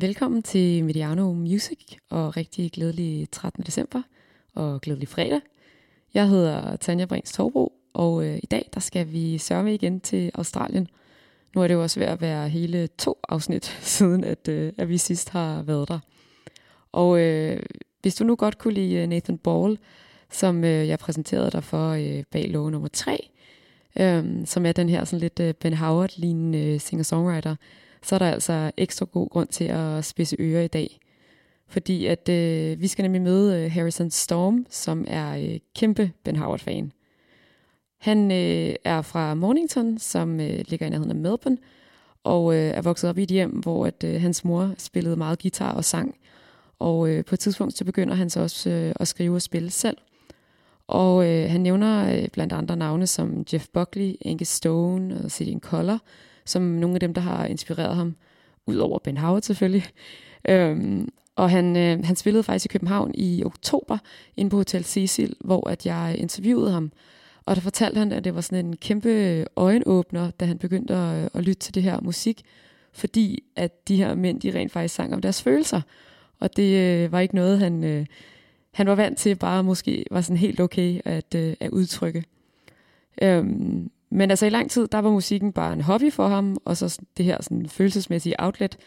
Velkommen til Mediano Music og rigtig glædelig 13. december og glædelig fredag. Jeg hedder Tanja Brings Torbro, og øh, i dag der skal vi sørge igen til Australien. Nu er det jo også ved at være hele to afsnit siden, at, øh, at vi sidst har været der. Og øh, hvis du nu godt kunne lide øh, Nathan Ball, som øh, jeg præsenterede dig for øh, bag lov nummer 3, øh, som er den her sådan lidt øh, Ben Howard-lignende øh, singer-songwriter, så er der altså ekstra god grund til at spidse ører i dag. Fordi at øh, vi skal nemlig møde øh, Harrison Storm, som er øh, kæmpe Ben Howard-fan. Han øh, er fra Mornington, som øh, ligger i nærheden af Melbourne, og øh, er vokset op i et hjem, hvor at, øh, hans mor spillede meget guitar og sang. Og øh, på et tidspunkt så begynder han så også øh, at skrive og spille selv. Og øh, han nævner øh, blandt andre navne som Jeff Buckley, Angus Stone og Sidney Collar, som nogle af dem, der har inspireret ham, udover Ben Howard selvfølgelig. Øhm, og han, øh, han spillede faktisk i København i oktober inde på Hotel Cecil, hvor at jeg interviewede ham. Og der fortalte han, at det var sådan en kæmpe øjenåbner, da han begyndte at, at lytte til det her musik, fordi at de her mænd, de rent faktisk sang om deres følelser. Og det øh, var ikke noget, han, øh, han var vant til, bare måske var sådan helt okay at, øh, at udtrykke. Øhm, men altså i lang tid, der var musikken bare en hobby for ham, og så det her sådan følelsesmæssige outlet,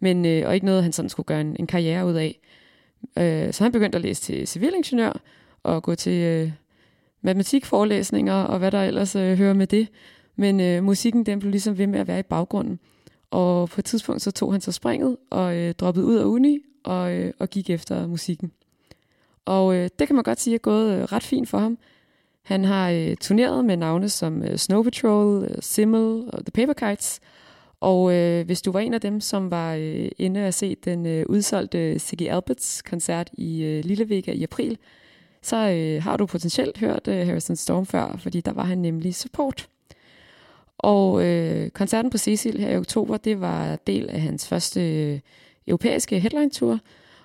men, øh, og ikke noget, han sådan skulle gøre en, en karriere ud af. Øh, så han begyndte at læse til civilingeniør, og gå til øh, matematikforelæsninger, og hvad der ellers øh, hører med det. Men øh, musikken, den blev ligesom ved med at være i baggrunden. Og på et tidspunkt, så tog han så springet, og øh, droppede ud af uni, og, øh, og gik efter musikken. Og øh, det kan man godt sige er gået øh, ret fint for ham. Han har øh, turneret med navne som øh, Snow Patrol, øh, Simmel og The Paper Kites. Og øh, hvis du var en af dem, som var øh, inde og se den øh, udsolgte Siggy Alberts koncert i øh, Lillevega i april, så øh, har du potentielt hørt øh, Harrison Storm før, fordi der var han nemlig support. Og øh, koncerten på Cecil her i oktober, det var del af hans første øh, europæiske headline-tour,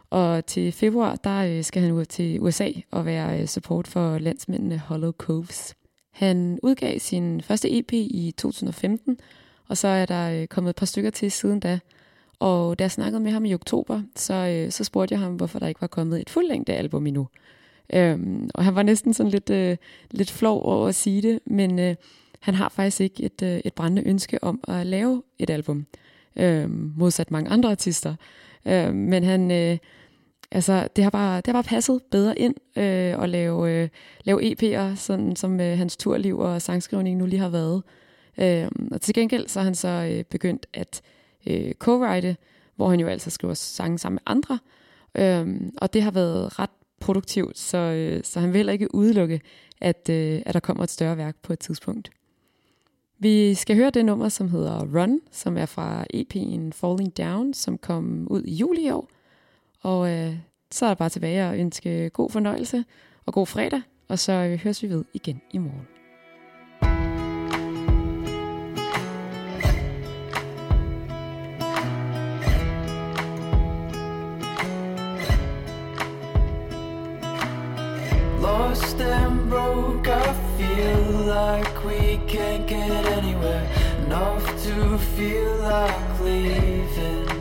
og til februar, der øh, skal han ud til USA og være øh, support for landsmændene Hollow Coves. Han udgav sin første EP i 2015, og så er der øh, kommet et par stykker til siden da. Og da jeg snakkede med ham i oktober, så, så spurgte jeg ham, hvorfor der ikke var kommet et fuldlængde album endnu. Øhm, og han var næsten sådan lidt, øh, lidt flov over at sige det, men øh, han har faktisk ikke et, øh, et brændende ønske om at lave et album, øh, modsat mange andre artister. Øh, men han, øh, altså, det har bare, det har bare passet bedre ind øh, at lave, øh, lave EP'er, sådan som øh, hans turliv og sangskrivning nu lige har været. Øh, og til gengæld så har han så øh, begyndt at øh, co-write, hvor han jo altså skriver sange sammen med andre. Øh, og det har været ret produktivt, så, øh, så han vil heller ikke udelukke, at, øh, at der kommer et større værk på et tidspunkt. Vi skal høre det nummer, som hedder Run, som er fra EP'en Falling Down, som kom ud i juli i år. Og øh, så er der bare tilbage at ønske god fornøjelse og god fredag, og så øh, høres vi ved igen i morgen. Lost and broke, feel like we can't get anywhere Enough to feel like leaving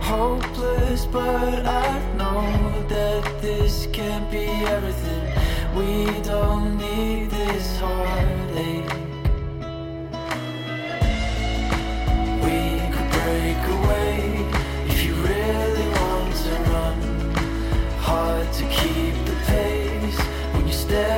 hopeless, but I know that this can't be everything. We don't need stay.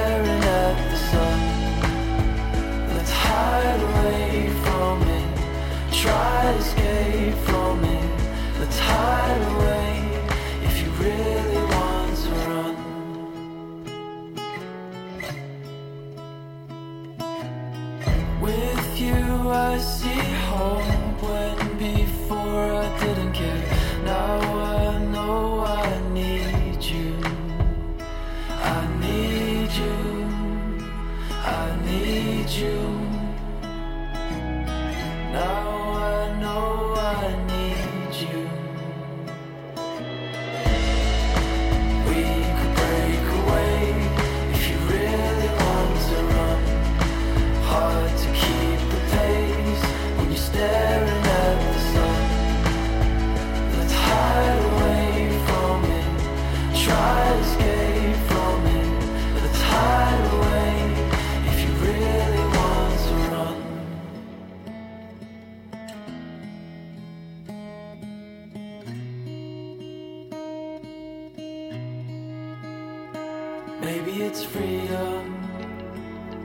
it's freedom,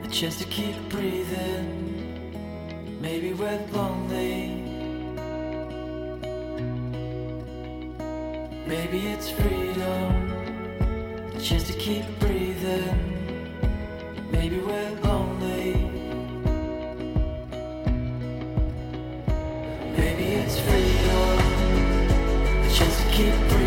a chance to keep breathing. Maybe we're lonely. Maybe it's freedom, a chance to keep breathing. Maybe we're lonely. Maybe it's freedom, a chance to keep breathing.